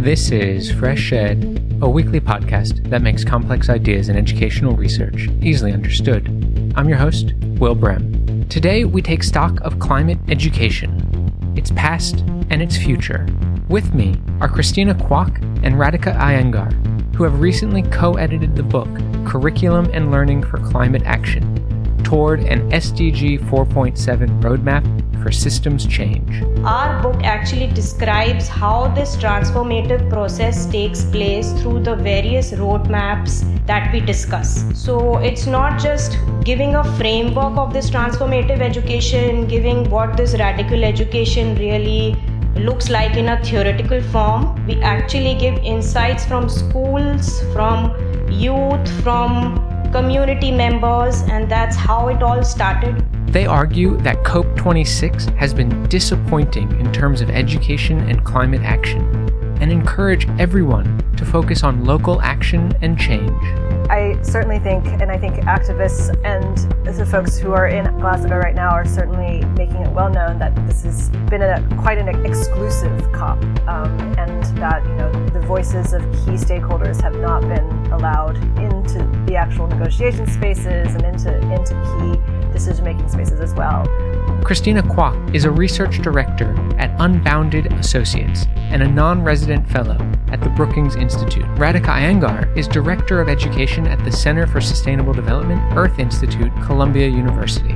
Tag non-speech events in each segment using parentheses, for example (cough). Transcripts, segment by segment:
This is Fresh Ed, a weekly podcast that makes complex ideas in educational research easily understood. I'm your host, Will Brehm. Today, we take stock of climate education, its past and its future. With me are Christina Kwauk and Radhika Iyengar, who have recently co edited the book Curriculum and Learning for Climate Action toward an SDG 4.7 roadmap for systems change. Our book actually describes how this transformative process takes place through the various roadmaps that we discuss. So it's not just giving a framework of this transformative education, giving what this radical education really looks like in a theoretical form. We actually give insights from schools, from youth, from community members, and that's how it all started. They argue that COP26 has been disappointing in terms of education and climate action, and encourage everyone to focus on local action and change. I certainly think, and I think activists and the folks who are in Glasgow right now are certainly making it well known that this has been a, quite an exclusive COP, um, and that you know the voices of key stakeholders have not been allowed into the actual negotiation spaces and into into key decision making spaces as well. Christina Kwauk is a research director at Unbounded Associates and a non resident fellow at the Brookings Institute. Radhika Iyengar is director of education at the Center for Sustainable Development, Earth Institute, Columbia University.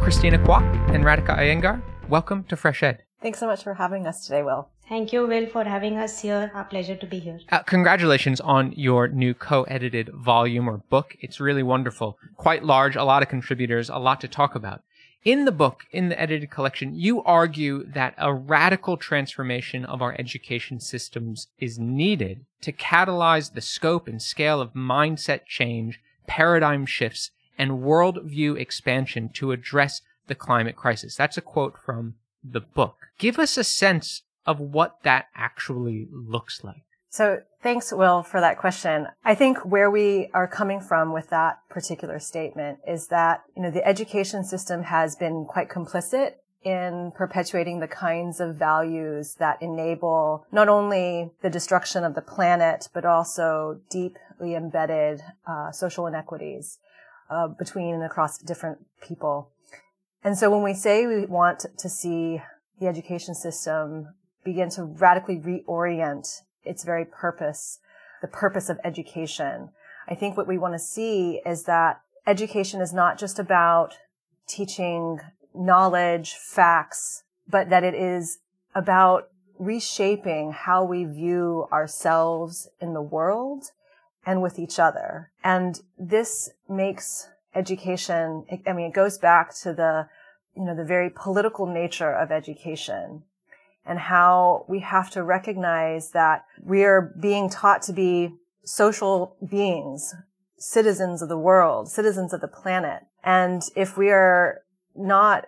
Christina Kwauk and Radhika Iyengar, welcome to Fresh Ed. Thanks so much for having us today, Will. Thank you, Will, for having us here. Our pleasure to be here. Uh, congratulations on your new co-edited volume or book. It's really wonderful. Quite large, a lot of contributors, a lot to talk about. In the book, in the edited collection, you argue that a radical transformation of our education systems is needed to catalyze the scope and scale of mindset change, paradigm shifts, and worldview expansion to address the climate crisis. That's a quote from the book. Give us a sense of what that actually looks like. So thanks, Will, for that question. I think where we are coming from with that particular statement is that, you know, the education system has been quite complicit in perpetuating the kinds of values that enable not only the destruction of the planet, but also deeply embedded uh, social inequities uh, between and across different people. And so when we say we want to see the education system begin to radically reorient its very purpose, the purpose of education. I think what we want to see is that education is not just about teaching knowledge, facts, but that it is about reshaping how we view ourselves in the world and with each other. And this makes education, I mean, it goes back to the, you know, the very political nature of education and how we have to recognize that we are being taught to be social beings, citizens of the world, citizens of the planet. And if we are not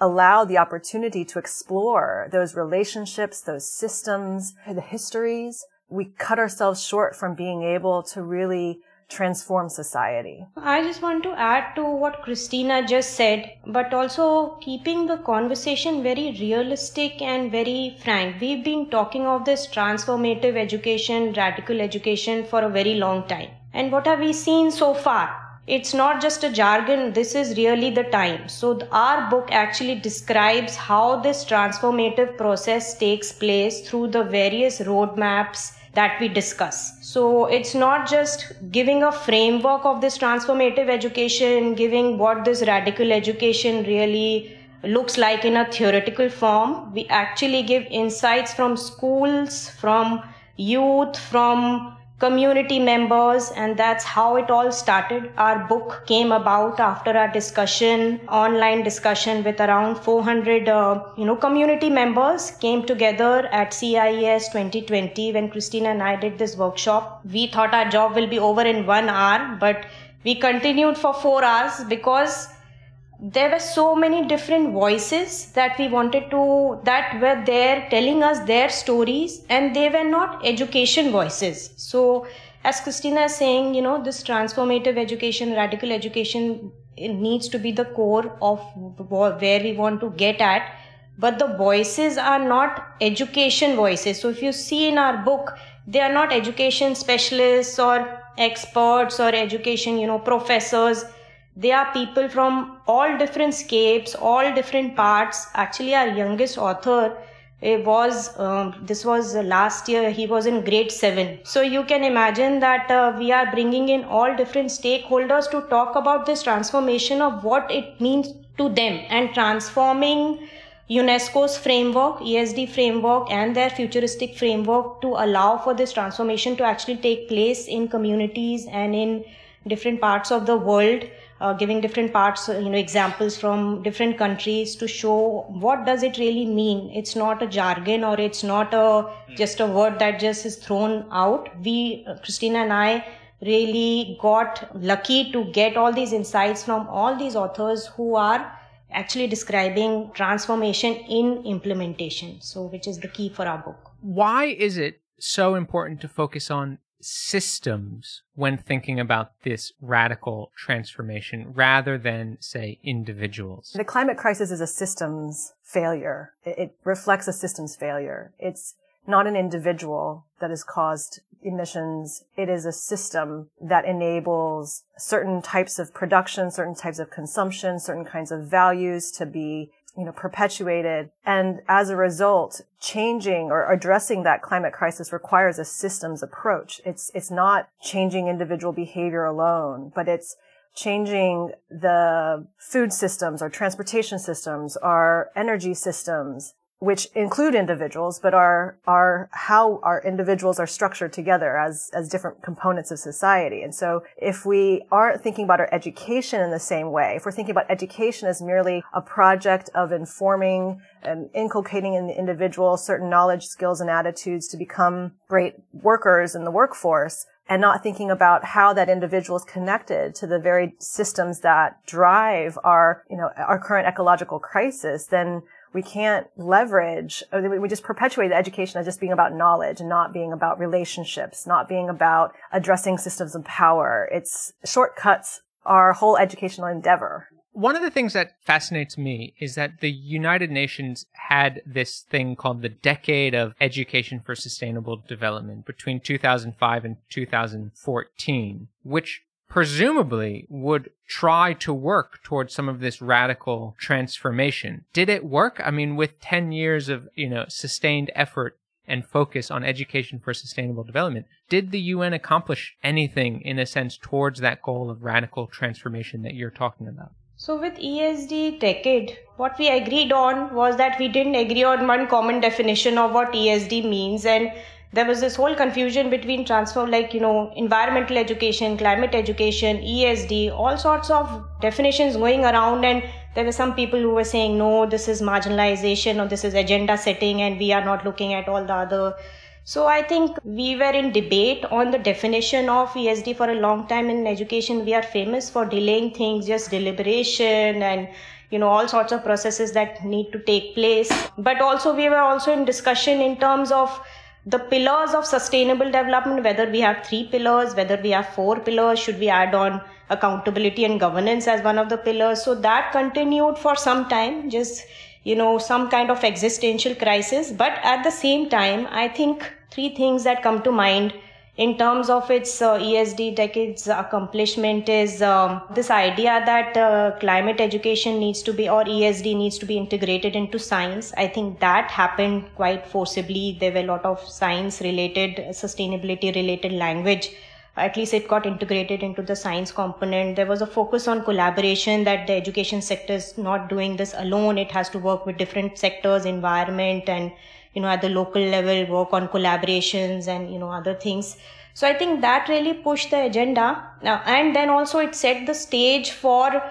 allowed the opportunity to explore those relationships, those systems, the histories, we cut ourselves short from being able to really transform society. I just want to add to what Christina just said, but also keeping the conversation very realistic and very frank. We've been talking of this transformative education, radical education for a very long time. And what have we seen so far? It's not just a jargon, this is really the time. So, our book actually describes how this transformative process takes place through the various roadmaps that we discuss. So it's not just giving a framework of this transformative education, giving what this radical education really looks like in a theoretical form. We actually give insights from schools, from youth, from community members and that's how it all started. Our book came about after our discussion online discussion with around 400 uh, you know community members came together at CIES 2020 when Christina and I did this workshop. We thought our job will be over in 1 hour but we continued for 4 hours because there were so many different voices that we wanted to that were there telling us their stories and they were not education voices so as christina is saying you know this transformative education radical education needs to be the core of where we want to get at but the voices are not education voices. So if you see in our book, they are not education specialists or experts or education, you know, professors. They are people from all different scapes, all different parts. Actually, our youngest author it was um, this was last year he was in grade 7 so you can imagine that uh, we are bringing in all different stakeholders to talk about this transformation of what it means to them and transforming unesco's framework esd framework and their futuristic framework to allow for this transformation to actually take place in communities and in different parts of the world uh, giving different parts, uh, you know, examples from different countries to show what does it really mean. It's not a jargon or it's not a just a word that just is thrown out. We, uh, Christina and I, really got lucky to get all these insights from all these authors who are actually describing transformation in implementation. So, which is the key for our book. Why is it so important to focus on systems when thinking about this radical transformation rather than, say, individuals? The climate crisis is a systems failure. It reflects a systems failure. It's not an individual that has caused emissions. It is a system that enables certain types of production, certain types of consumption, certain kinds of values to be you know, perpetuated. And as a result, changing or addressing that climate crisis requires a systems approach. It's, it's not changing individual behavior alone, but it's changing the food systems, our transportation systems, our energy systems, which include individuals, but are, are how our individuals are structured together as, as different components of society. And so if we aren't thinking about our education in the same way, if we're thinking about education as merely a project of informing and inculcating in the individual certain knowledge, skills, and attitudes to become great workers in the workforce, and not thinking about how that individual is connected to the very systems that drive our, you know, our current ecological crisis, then we can't leverage, we just perpetuate the education as just being about knowledge and not being about relationships, not being about addressing systems of power. It's shortcuts our whole educational endeavor. One of the things that fascinates me is that the United Nations had this thing called the Decade of Education for Sustainable Development between 2005 and 2014, which presumably would try to work towards some of this radical transformation. Did it work? I mean, with 10 years of, you know, sustained effort and focus on education for sustainable development, did the UN accomplish anything in a sense towards that goal of radical transformation that you're talking about? So with ESD decade, what we agreed on was that we didn't agree on one common definition of what ESD means and there was this whole confusion between transfer like you know environmental education climate education esd all sorts of definitions going around. And there were some people who were saying no this is marginalization or this is agenda setting and we are not looking at all the other. So i think we were in debate on the definition of esd for a long time in education. We are famous for delaying things just deliberation and you know all sorts of processes that need to take place. But also we were also in discussion in terms of the pillars of sustainable development whether we have three pillars whether we have four pillars should we add on accountability and governance as one of the pillars? So that continued for some time just you know some kind of existential crisis. But at the same time i think three things that come to mind in terms of its uh, ESD decade's accomplishment is um, this idea that uh, climate education needs to be or ESD needs to be integrated into science. I think that happened quite forcibly. There were a lot of science related, sustainability related language. At least it got integrated into the science component. There was a focus on collaboration that the education sector is not doing this alone. It has to work with different sectors, environment and you know at the local level work on collaborations and you know other things so i think that really pushed the agenda uh, and then also it set the stage for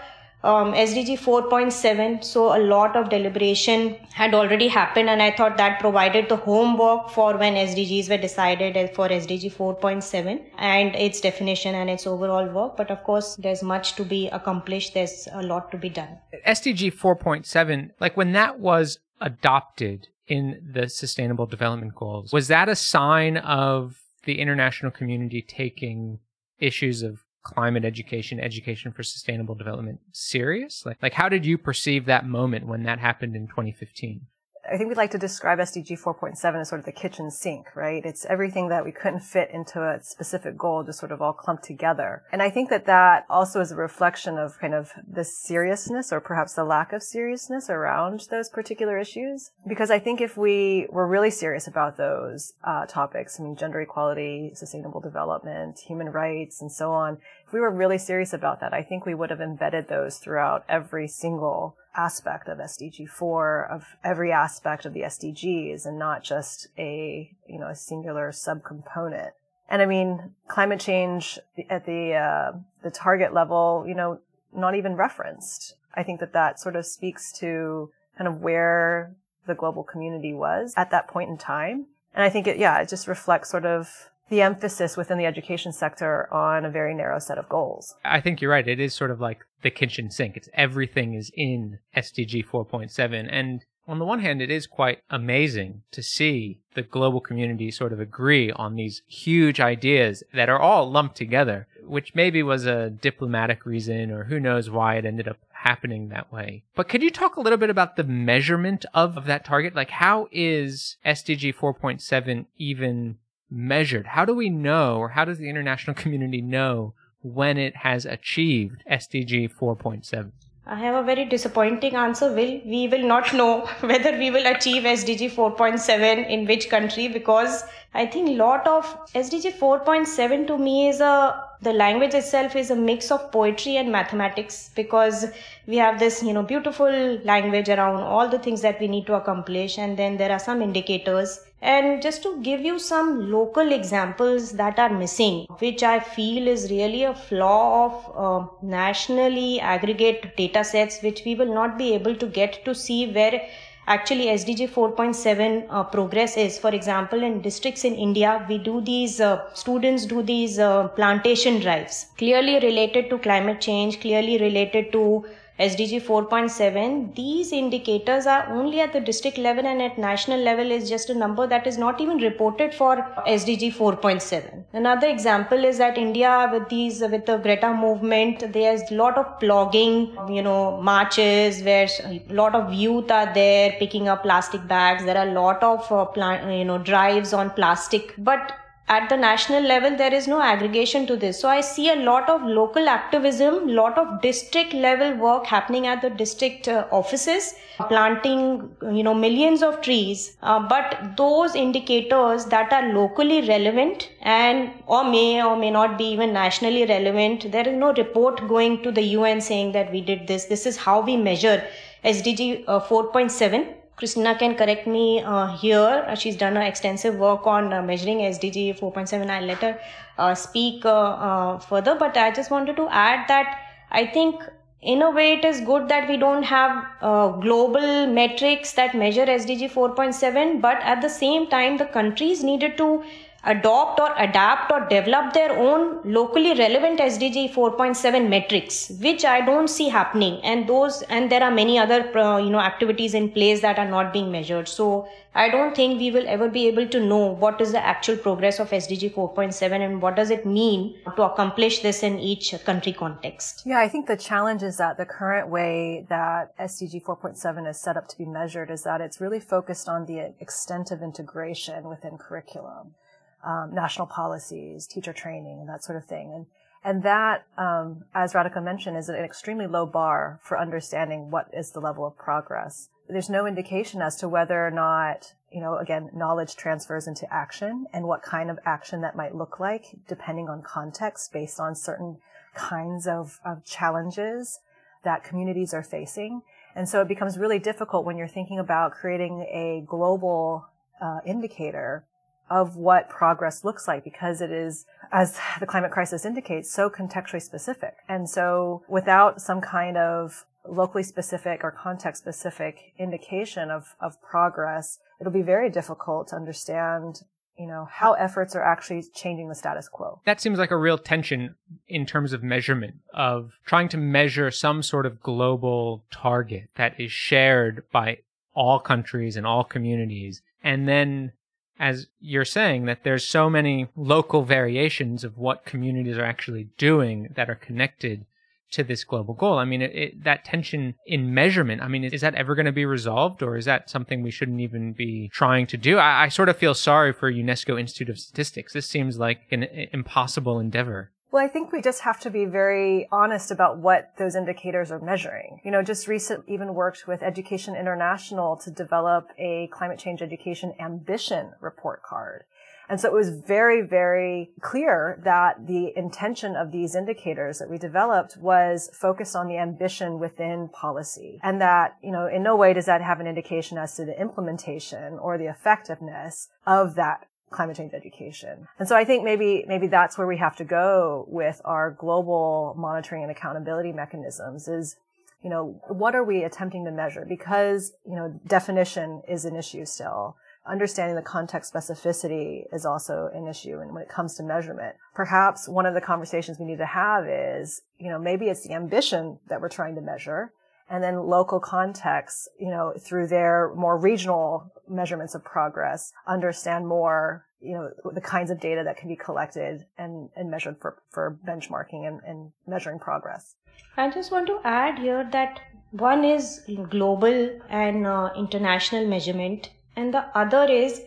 um, SDG 4.7. So a lot of deliberation had already happened, and I thought that provided the homework for when SDGs were decided for SDG 4.7 and its definition and its overall work. But of course, there's much to be accomplished. There's a lot to be done. SDG 4.7, like when that was adopted, in the sustainable development goals. Was that a sign of the international community taking issues of climate education, education for sustainable development serious? Like, like how did you perceive that moment when that happened in 2015? I think we'd like to describe SDG 4.7 as sort of the kitchen sink, right? It's everything that we couldn't fit into a specific goal just sort of all clumped together. And I think that that also is a reflection of kind of the seriousness or perhaps the lack of seriousness around those particular issues. Because I think if we were really serious about those uh, topics, I mean, gender equality, sustainable development, human rights, and so on, if we were really serious about that, I think we would have embedded those throughout every single aspect of SDG 4 of every aspect of the SDGs and not just a, you know, a singular subcomponent. And I mean, climate change at the, uh, the target level, you know, not even referenced. I think that that sort of speaks to kind of where the global community was at that point in time. And I think it, yeah, it just reflects sort of the emphasis within the education sector on a very narrow set of goals. I think you're right. It is sort of like the kitchen sink. It's everything is in SDG 4.7. And on the one hand, it is quite amazing to see the global community sort of agree on these huge ideas that are all lumped together, which maybe was a diplomatic reason or who knows why it ended up happening that way. But could you talk a little bit about the measurement of, of that target? Like how is SDG 4.7 even measured? How do we know, or how does the international (laughs) community know when it has achieved SDG 4.7? I have a very disappointing answer, Will. We will not know (laughs) whether we will achieve SDG 4.7 in which country because I think a lot of SDG 4.7 to me is a the language itself is a mix of poetry and mathematics because we have this you know beautiful language around all the things that we need to accomplish and then there are some indicators and just to give you some local examples that are missing which i feel is really a flaw of uh, nationally aggregate data sets which we will not be able to get to see where actually SDG 4.7 uh, progress is. For example, in districts in India, we do these, uh, students do these uh, plantation drives, clearly related to climate change, clearly related to SDG 4.7, these indicators are only at the district level and at national level is just a number that is not even reported for SDG 4.7. Another example is that India with these, with the Greta movement, there's a lot of blogging, you know, marches where a lot of youth are there picking up plastic bags. There are a lot of, uh, you know, drives on plastic, but at the national level there is no aggregation to this. So i see a lot of local activism lot of district level work happening at the district uh, offices planting you know millions of trees. Uh, but those indicators that are locally relevant and or may or may not be even nationally relevant there is no report going to the un saying that we did this. This is how we measure sdg uh, 4.7 Christina can correct me uh, here. Uh, she's done an extensive work on uh, measuring SDG 4.7. I'll let her uh, speak uh, uh, further. But I just wanted to add that I think in a way it is good that we don't have global metrics that measure SDG 4.7. But at the same time, the countries needed to adopt or adapt or develop their own locally relevant SDG 4.7 metrics, which I don't see happening. And those, and there are many other, uh, you know, activities in place that are not being measured. So I don't think we will ever be able to know what is the actual progress of SDG 4.7 and what does it mean to accomplish this in each country context. Yeah, I think the challenge is that the current way that SDG 4.7 is set up to be measured is that it's really focused on the extent of integration within curriculum um, national policies, teacher training, and that sort of thing. And and that, um, as Radhika mentioned, is an extremely low bar for understanding what is the level of progress. There's no indication as to whether or not, you know, again, knowledge transfers into action and what kind of action that might look like depending on context based on certain kinds of, of challenges that communities are facing. And so it becomes really difficult when you're thinking about creating a global uh, indicator of what progress looks like because it is, as the climate crisis indicates, so contextually specific. And so without some kind of locally specific or context specific indication of, of progress, it'll be very difficult to understand you know, how efforts are actually changing the status quo. That seems like a real tension in terms of measurement of trying to measure some sort of global target that is shared by all countries and all communities and then as you're saying that there's so many local variations of what communities are actually doing that are connected to this global goal. I mean, it, it, that tension in measurement, I mean, is that ever going to be resolved or is that something we shouldn't even be trying to do? I, I sort of feel sorry for UNESCO Institute of Statistics. This seems like an impossible endeavor. Well, I think we just have to be very honest about what those indicators are measuring. You know, just recent even worked with Education International to develop a climate change education ambition report card. And so it was very, very clear that the intention of these indicators that we developed was focused on the ambition within policy. And that, you know, in no way does that have an indication as to the implementation or the effectiveness of that climate change education. And so I think maybe, maybe that's where we have to go with our global monitoring and accountability mechanisms is, you know, what are we attempting to measure? Because, you know, definition is an issue still. Understanding the context specificity is also an issue. And when it comes to measurement, perhaps one of the conversations we need to have is, you know, maybe it's the ambition that we're trying to measure and then local contexts, you know, through their more regional measurements of progress, understand more, you know, the kinds of data that can be collected and, and measured for, for benchmarking and, and measuring progress. I just want to add here that one is global and uh, international measurement, and the other is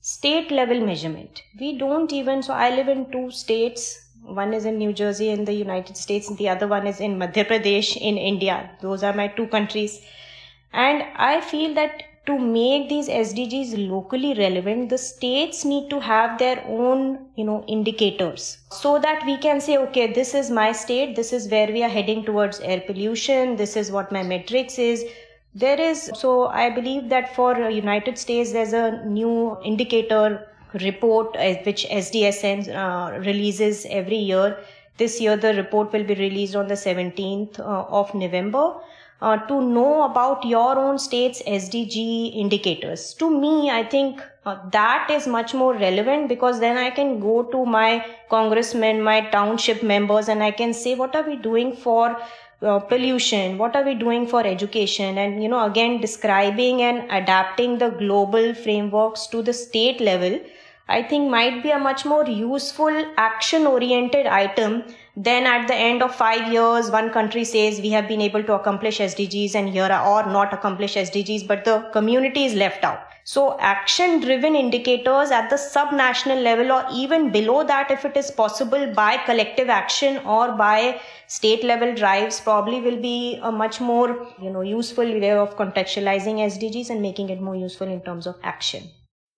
state level measurement. We don't even, so I live in two states one is in New Jersey in the United States, and the other one is in Madhya Pradesh in India. Those are my two countries. And I feel that to make these SDGs locally relevant, the states need to have their own, you know, indicators so that we can say, okay, this is my state, this is where we are heading towards air pollution, this is what my metrics is. There is, so I believe that for United States, there's a new indicator report uh, which SDSN uh, releases every year. This year, the report will be released on the 17th uh, of November. Uh, to know about your own state's SDG indicators. To me, I think uh, that is much more relevant because then I can go to my congressmen, my township members, and I can say, what are we doing for uh, pollution? What are we doing for education? And, you know, again, describing and adapting the global frameworks to the state level I think might be a much more useful action oriented item than at the end of five years, one country says we have been able to accomplish SDGs and here are or not accomplish SDGs, but the community is left out. So action driven indicators at the subnational level or even below that, if it is possible by collective action or by state level drives probably will be a much more, you know, useful way of contextualizing SDGs and making it more useful in terms of action.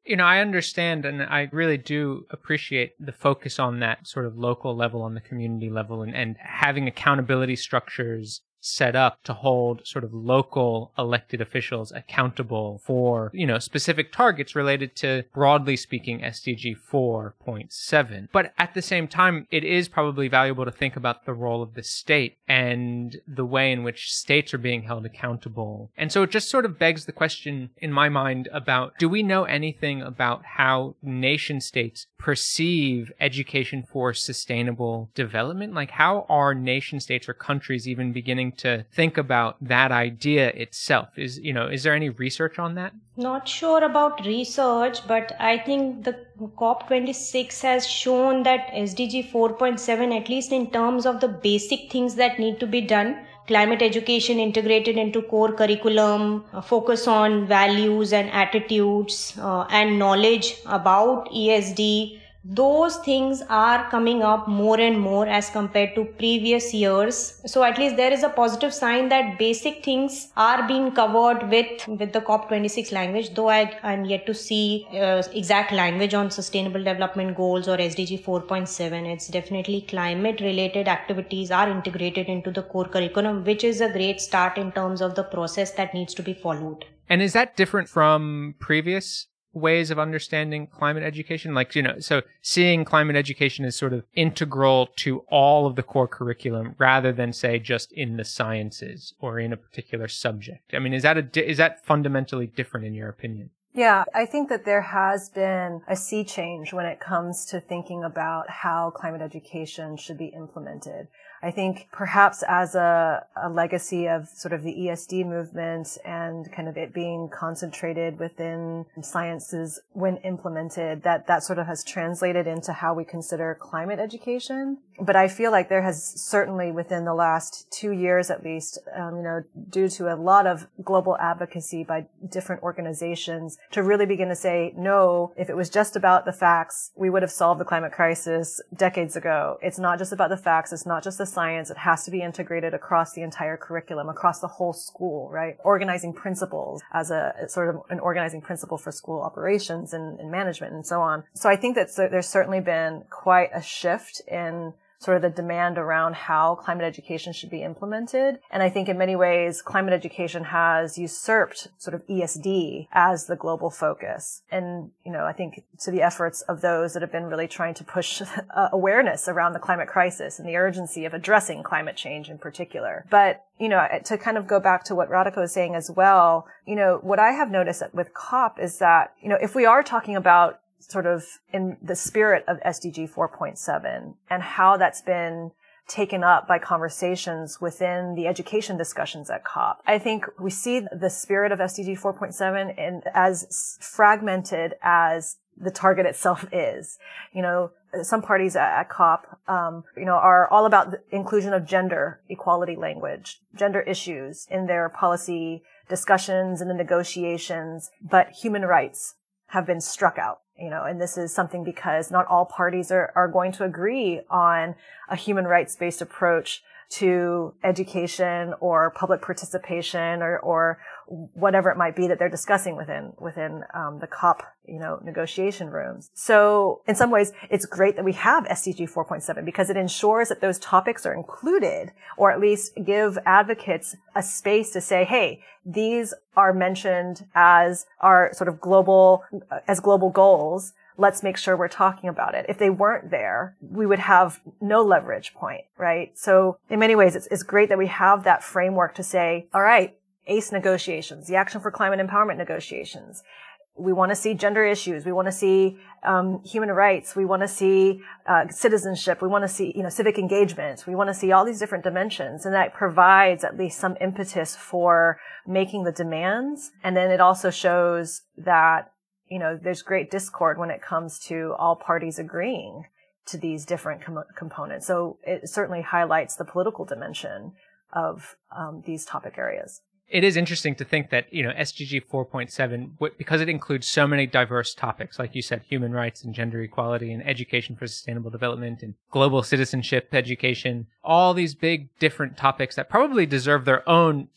You know, I understand and I really do appreciate the focus on that sort of local level, on the community level, and, and having accountability structures set up to hold sort of local elected officials accountable for, you know, specific targets related to broadly speaking SDG 4.7. But at the same time, it is probably valuable to think about the role of the state and the way in which states are being held accountable. And so it just sort of begs the question in my mind about do we know anything about how nation states perceive education for sustainable development? Like how are nation states or countries even beginning to think about that idea itself. Is you know, is there any research on that? Not sure about research, but I think the COP26 has shown that SDG 4.7, at least in terms of the basic things that need to be done, climate education integrated into core curriculum, focus on values and attitudes uh, and knowledge about ESD, those things are coming up more and more as compared to previous years. So at least there is a positive sign that basic things are being covered with with the cop 26 language though i am yet to see uh, exact language on sustainable development goals or sdg 4.7 it's definitely climate related activities are integrated into the core curriculum which is a great start in terms of the process that needs to be followed. And is that different from previous ways of understanding climate education? Like you know so seeing climate education as sort of integral to all of the core curriculum rather than say just in the sciences or in a particular subject. I mean is that a is that fundamentally different in your opinion? Yeah, I think that there has been a sea change when it comes to thinking about how climate education should be implemented. I think perhaps as a, a legacy of sort of the ESD movement and kind of it being concentrated within sciences when implemented, that that sort of has translated into how we consider climate education. But I feel like there has certainly within the last two years at least, um, you know, due to a lot of global advocacy by different organizations to really begin to say, no, if it was just about the facts, we would have solved the climate crisis decades ago. It's not just about the facts. It's not just the science. It has to be integrated across the entire curriculum, across the whole school, right? Organizing principles as a sort of an organizing principle for school operations and, and management and so on. So I think that there's certainly been quite a shift in sort of the demand around how climate education should be implemented. And I think in many ways, climate education has usurped sort of ESD as the global focus. And, you know, I think to the efforts of those that have been really trying to push uh, (laughs) awareness around the climate crisis and the urgency of addressing climate change in particular. But you know, to kind of go back to what Radhika was saying as well, you know, what I have noticed with COP is that, you know, if we are talking about sort of in the spirit of SDG 4.7 and how that's been taken up by conversations within the education discussions at COP. I think we see the spirit of SDG 4.7 and as fragmented as the target itself is. You know, some parties at, COP, um, you know, are all about the inclusion of gender equality language, gender issues in their policy discussions and the negotiations, but human rights have been struck out you know, and this is something because not all parties are, are going to agree on a human rights based approach to education or public participation or, or whatever it might be that they're discussing within within um, the COP you know negotiation rooms. So in some ways, it's great that we have SDG 4.7 because it ensures that those topics are included, or at least give advocates a space to say, "Hey, these are mentioned as our sort of global as global goals." Let's make sure we're talking about it. If they weren't there, we would have no leverage point, right? So in many ways, it's, it's great that we have that framework to say, all right, ACE negotiations, the Action for Climate Empowerment negotiations. We want to see gender issues. We want to see um, human rights. We want to see uh, citizenship. We want to see, you know, civic engagement. We want to see all these different dimensions, and that provides at least some impetus for making the demands. And then it also shows that you know there's great discord when it comes to all parties agreeing to these different com- components. So it certainly highlights the political dimension of um, these topic areas it is interesting to think that you know SDG 4.7 because it includes so many diverse topics like you said human rights and gender equality and education for sustainable development and global citizenship education all these big different topics that probably deserve their own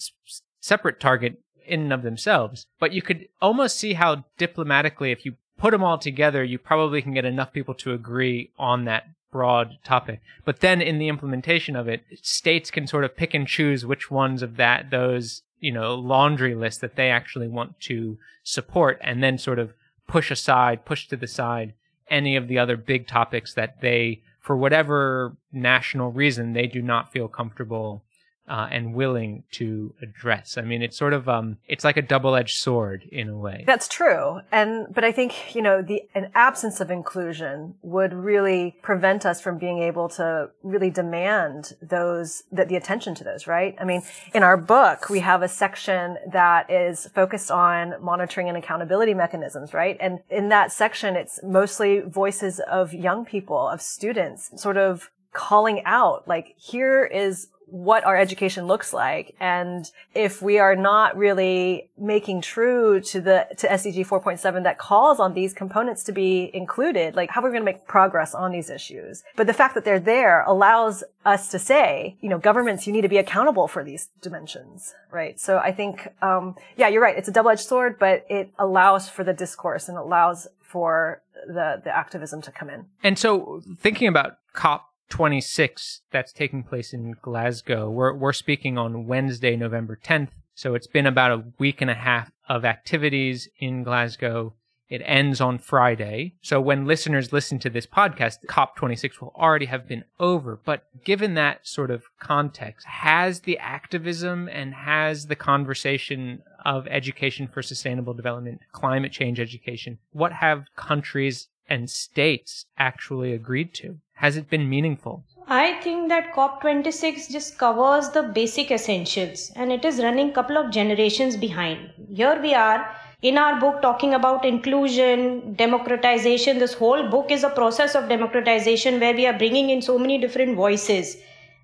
separate target in and of themselves but you could almost see how diplomatically if you put them all together you probably can get enough people to agree on that broad topic. But then in the implementation of it, states can sort of pick and choose which ones of that those you know laundry list that they actually want to support and then sort of push aside push to the side any of the other big topics that they for whatever national reason they do not feel comfortable uh, and willing to address. I mean, it's sort of um, it's like a double-edged sword in a way. That's true, and but I think you know the an absence of inclusion would really prevent us from being able to really demand those that the attention to those. Right? I mean, in our book we have a section that is focused on monitoring and accountability mechanisms. Right? And in that section, it's mostly voices of young people, of students, sort of calling out like here is what our education looks like. And if we are not really making true to the, to SDG 4.7 that calls on these components to be included, like how are we going to make progress on these issues? But the fact that they're there allows us to say, you know, governments, you need to be accountable for these dimensions, right? So I think, um, yeah, you're right. It's a double-edged sword, but it allows for the discourse and allows for the, the activism to come in. And so thinking about COP 26 that's taking place in Glasgow. We're, we're speaking on Wednesday, November 10th. So it's been about a week and a half of activities in Glasgow. It ends on Friday. So when listeners listen to this podcast, COP26 will already have been over. But given that sort of context, has the activism and has the conversation of education for sustainable development, climate change education, what have countries and states actually agreed to? Has it been meaningful? I think that COP26 just covers the basic essentials and it is running a couple of generations behind. Here we are in our book talking about inclusion, democratization. This whole book is a process of democratization where we are bringing in so many different voices.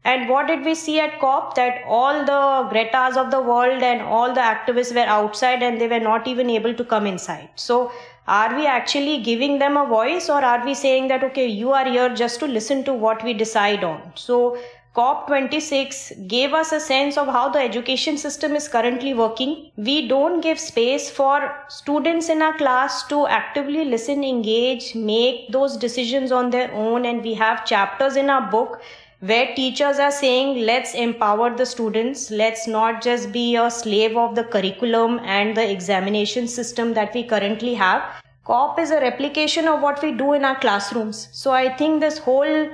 And what did we see at COP? That all the Gretas of the world and all the activists were outside and they were not even able to come inside. So are we actually giving them a voice or are we saying that okay you are here just to listen to what we decide on so COP26 gave us a sense of how the education system is currently working. We don't give space for students in our class to actively listen, engage, make those decisions on their own. And we have chapters in our book where teachers are saying, let's empower the students. Let's not just be a slave of the curriculum and the examination system that we currently have. COP is a replication of what we do in our classrooms. So I think this whole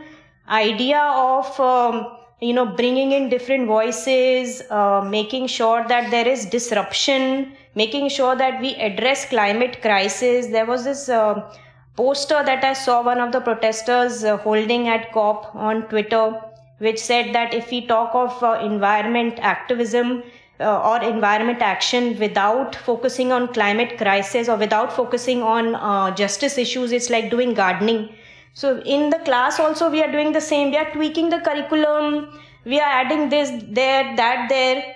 idea of, um, you know, bringing in different voices, uh, making sure that there is disruption, making sure that we address climate crisis. There was this uh, poster that I saw one of the protesters uh, holding at COP on Twitter, which said that if we talk of uh, environment activism uh, or environment action without focusing on climate crisis or without focusing on uh, justice issues, it's like doing gardening. So in the class also we are doing the same. We are tweaking the curriculum. We are adding this there, that there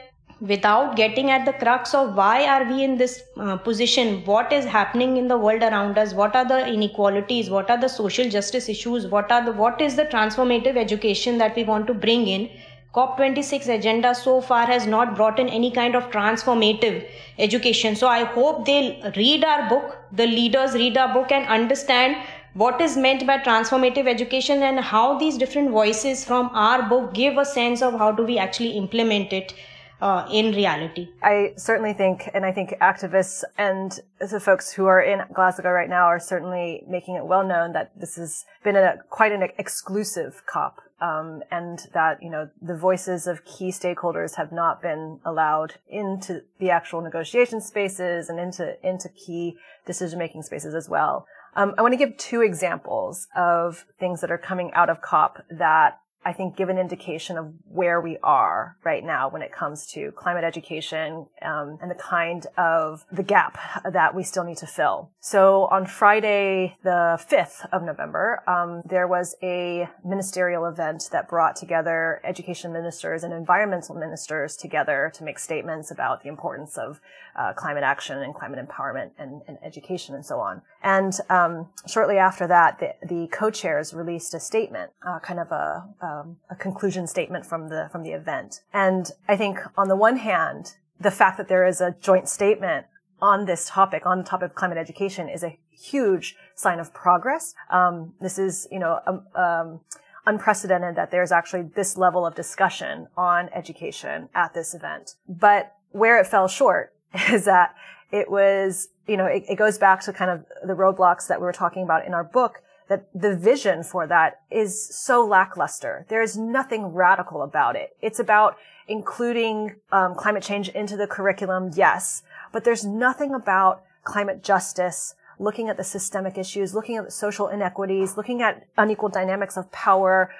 without getting at the crux of why are we in this uh, position what is happening in the world around us what are the inequalities what are the social justice issues what are the what is the transformative education that we want to bring in COP26 agenda so far has not brought in any kind of transformative education. So I hope they'll read our book, the leaders read our book and understand what is meant by transformative education and how these different voices from our book give a sense of how do we actually implement it uh, in reality. I certainly think, and I think activists and the folks who are in Glasgow right now are certainly making it well known that this has been a quite an exclusive COP. Um, and that you know the voices of key stakeholders have not been allowed into the actual negotiation spaces and into into key decision making spaces as well. Um, I want to give two examples of things that are coming out of COP that I think give an indication of where we are right now when it comes to climate education um, and the kind of the gap that we still need to fill. So on Friday, the 5th of November, um, there was a ministerial event that brought together education ministers and environmental ministers together to make statements about the importance of uh, climate action and climate empowerment and, and, education and so on. And um, shortly after that, the, the co-chairs released a statement, uh, kind of a, um, a conclusion statement from the from the event. And I think on the one hand, the fact that there is a joint statement on this topic, on the topic of climate education, is a huge sign of progress. Um, this is, you know, um, um, unprecedented that there's actually this level of discussion on education at this event. But where it fell short (laughs) is that it was, you know, it, it goes back to kind of the roadblocks that we were talking about in our book that the vision for that is so lackluster. There is nothing radical about it. It's about including um, climate change into the curriculum, yes, but there's nothing about climate justice, looking at the systemic issues, looking at the social inequities, looking at unequal dynamics of power,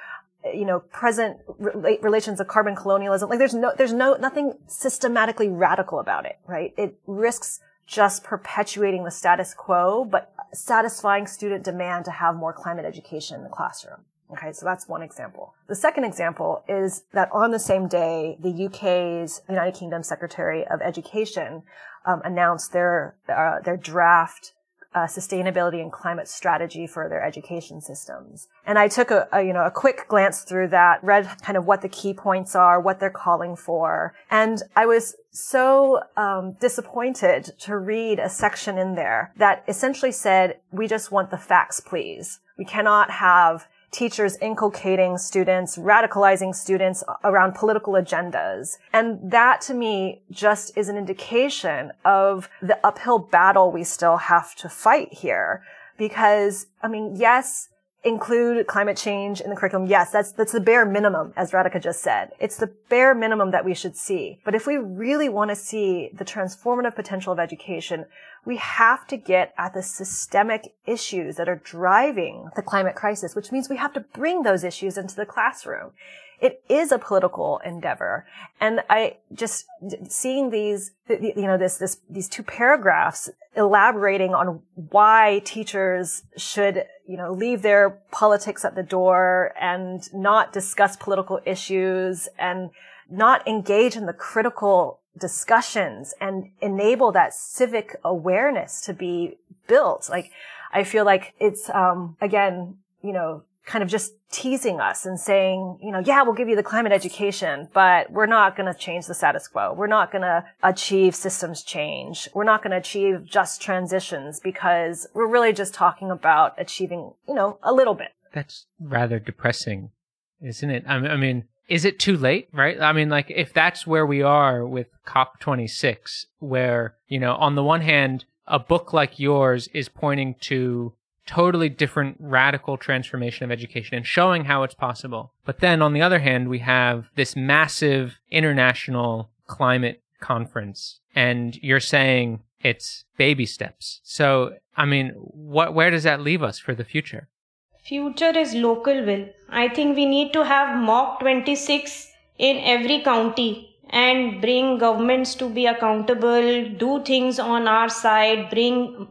you know, present re- relations of carbon colonialism. Like there's no, there's no, nothing systematically radical about it, right? It risks just perpetuating the status quo, but satisfying student demand to have more climate education in the classroom. Okay, so that's one example. The second example is that on the same day, the UK's United Kingdom Secretary of Education um, announced their uh, their draft uh, sustainability and climate strategy for their education systems. And I took a, a, you know, a quick glance through that, read kind of what the key points are, what they're calling for. And I was so um, disappointed to read a section in there that essentially said, we just want the facts, please. We cannot have teachers inculcating students, radicalizing students around political agendas. And that to me just is an indication of the uphill battle we still have to fight here. Because, I mean, yes, include climate change in the curriculum. Yes, that's, that's the bare minimum, as Radhika just said. It's the bare minimum that we should see. But if we really want to see the transformative potential of education, we have to get at the systemic issues that are driving the climate crisis, which means we have to bring those issues into the classroom. It is a political endeavor. And I just seeing these, you know, this, this, these two paragraphs elaborating on why teachers should, you know, leave their politics at the door and not discuss political issues and not engage in the critical discussions and enable that civic awareness to be built. Like, I feel like it's, um, again, you know, kind of just teasing us and saying, you know, yeah, we'll give you the climate education, but we're not going to change the status quo. We're not going to achieve systems change. We're not going to achieve just transitions because we're really just talking about achieving, you know, a little bit. That's rather depressing, isn't it? I mean, is it too late, right? I mean, like, if that's where we are with COP26, where, you know, on the one hand, a book like yours is pointing to totally different radical transformation of education and showing how it's possible. But then on the other hand, we have this massive international climate conference and you're saying it's baby steps. So, I mean, what, where does that leave us for the future? Future is local will. I think we need to have mock 26 in every county and bring governments to be accountable, do things on our side, bring,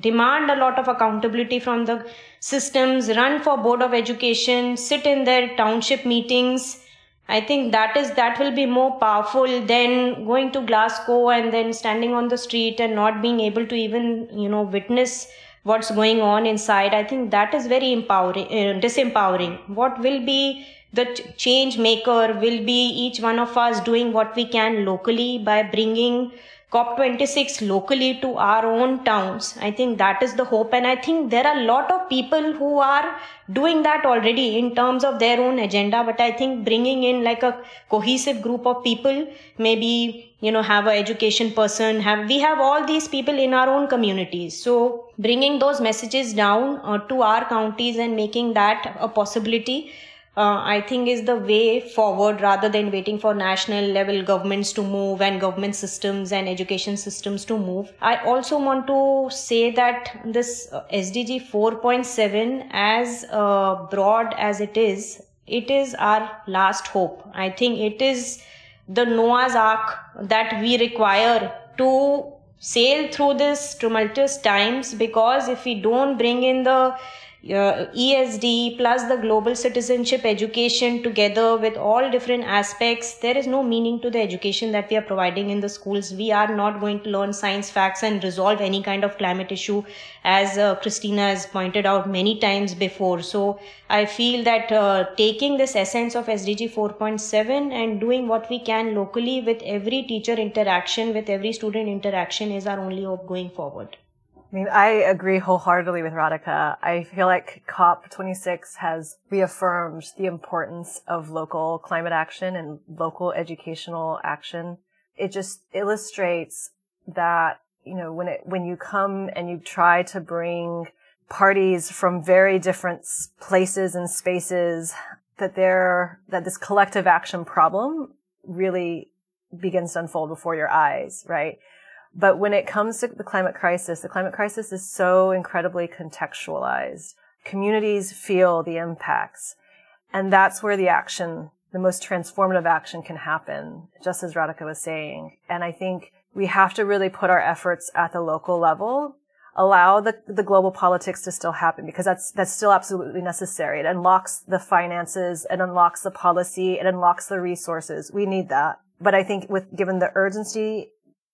demand a lot of accountability from the systems, run for board of education, sit in their township meetings. I think that is, that will be more powerful than going to Glasgow and then standing on the street and not being able to even, you know, witness what's going on inside. I think that is very empowering, uh, disempowering. What will be the change maker will be each one of us doing what we can locally by bringing COP26 locally to our own towns. I think that is the hope. And I think there are a lot of people who are doing that already in terms of their own agenda. But I think bringing in like a cohesive group of people, maybe, you know, have an education person, have, we have all these people in our own communities. So bringing those messages down uh, to our counties and making that a possibility uh, I think is the way forward rather than waiting for national level governments to move and government systems and education systems to move. I also want to say that this uh, SDG 4.7 as uh, broad as it is, it is our last hope. I think it is the Noah's Ark that we require to sail through this tumultuous times because if we don't bring in the uh, ESD plus the global citizenship education together with all different aspects, there is no meaning to the education that we are providing in the schools. We are not going to learn science facts and resolve any kind of climate issue, as uh, Christina has pointed out many times before. So I feel that uh, taking this essence of SDG 4.7 and doing what we can locally with every teacher interaction, with every student interaction is our only hope going forward. I mean, I agree wholeheartedly with Radhika. I feel like COP26 has reaffirmed the importance of local climate action and local educational action. It just illustrates that, you know, when it, when you come and you try to bring parties from very different places and spaces, that there, that this collective action problem really begins to unfold before your eyes, right? But when it comes to the climate crisis, the climate crisis is so incredibly contextualized. Communities feel the impacts. And that's where the action, the most transformative action can happen, just as Radhika was saying. And I think we have to really put our efforts at the local level, allow the, the global politics to still happen because that's, that's still absolutely necessary. It unlocks the finances, it unlocks the policy, it unlocks the resources. We need that. But I think with, given the urgency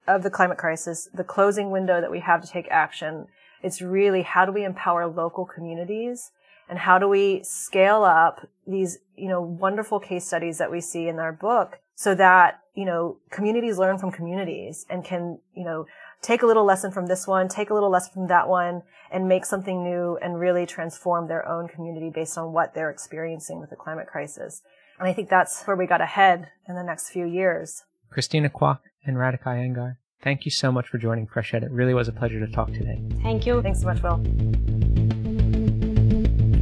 of the climate crisis, the closing window that we have to take action, it's really how do we empower local communities and how do we scale up these, you know, wonderful case studies that we see in our book so that, you know, communities learn from communities and can, you know, take a little lesson from this one, take a little lesson from that one and make something new and really transform their own community based on what they're experiencing with the climate crisis. And I think that's where we got ahead in the next few years. Christina Kwauk, and Radhika Iyengar. Thank you so much for joining Fresh Ed. It really was a pleasure to talk today. Thank you. Thanks so much, Will.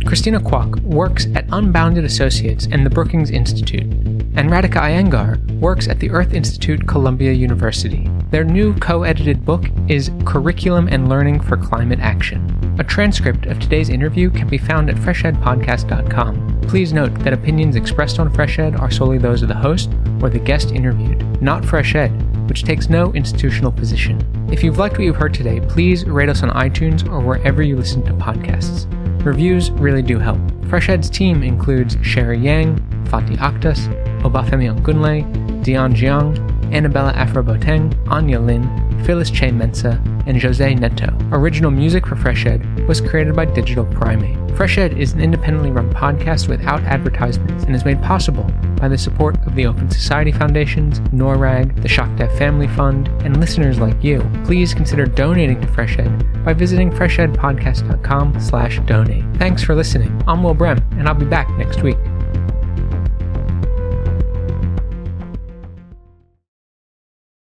Christina Kwauk works at Unbounded Associates and the Brookings Institute, and Radhika Iyengar works at the Earth Institute Columbia University. Their new co edited book is Curriculum and Learning for Climate Action. A transcript of today's interview can be found at freshedpodcast.com. Please note that opinions expressed on Freshed are solely those of the host or the guest interviewed, not Freshed, which takes no institutional position. If you've liked what you've heard today, please rate us on iTunes or wherever you listen to podcasts. Reviews really do help. Freshed's team includes Sherry Yang, Fatih Akhtas, Obafemi Ogunle, Dion Jiang, Annabella Afroboteng, Anya Lin, Phyllis Che Mensa, and Jose Neto. Original music for Freshed was created by Digital Primate. Freshed is an independently run podcast without advertisements and is made possible by the support of the Open Society Foundations, NORRAG, the Shock Family Fund, and listeners like you. Please consider donating to Freshed by visiting freshedpodcast.com slash donate. Thanks for listening. I'm Will Brehm, and I'll be back next week.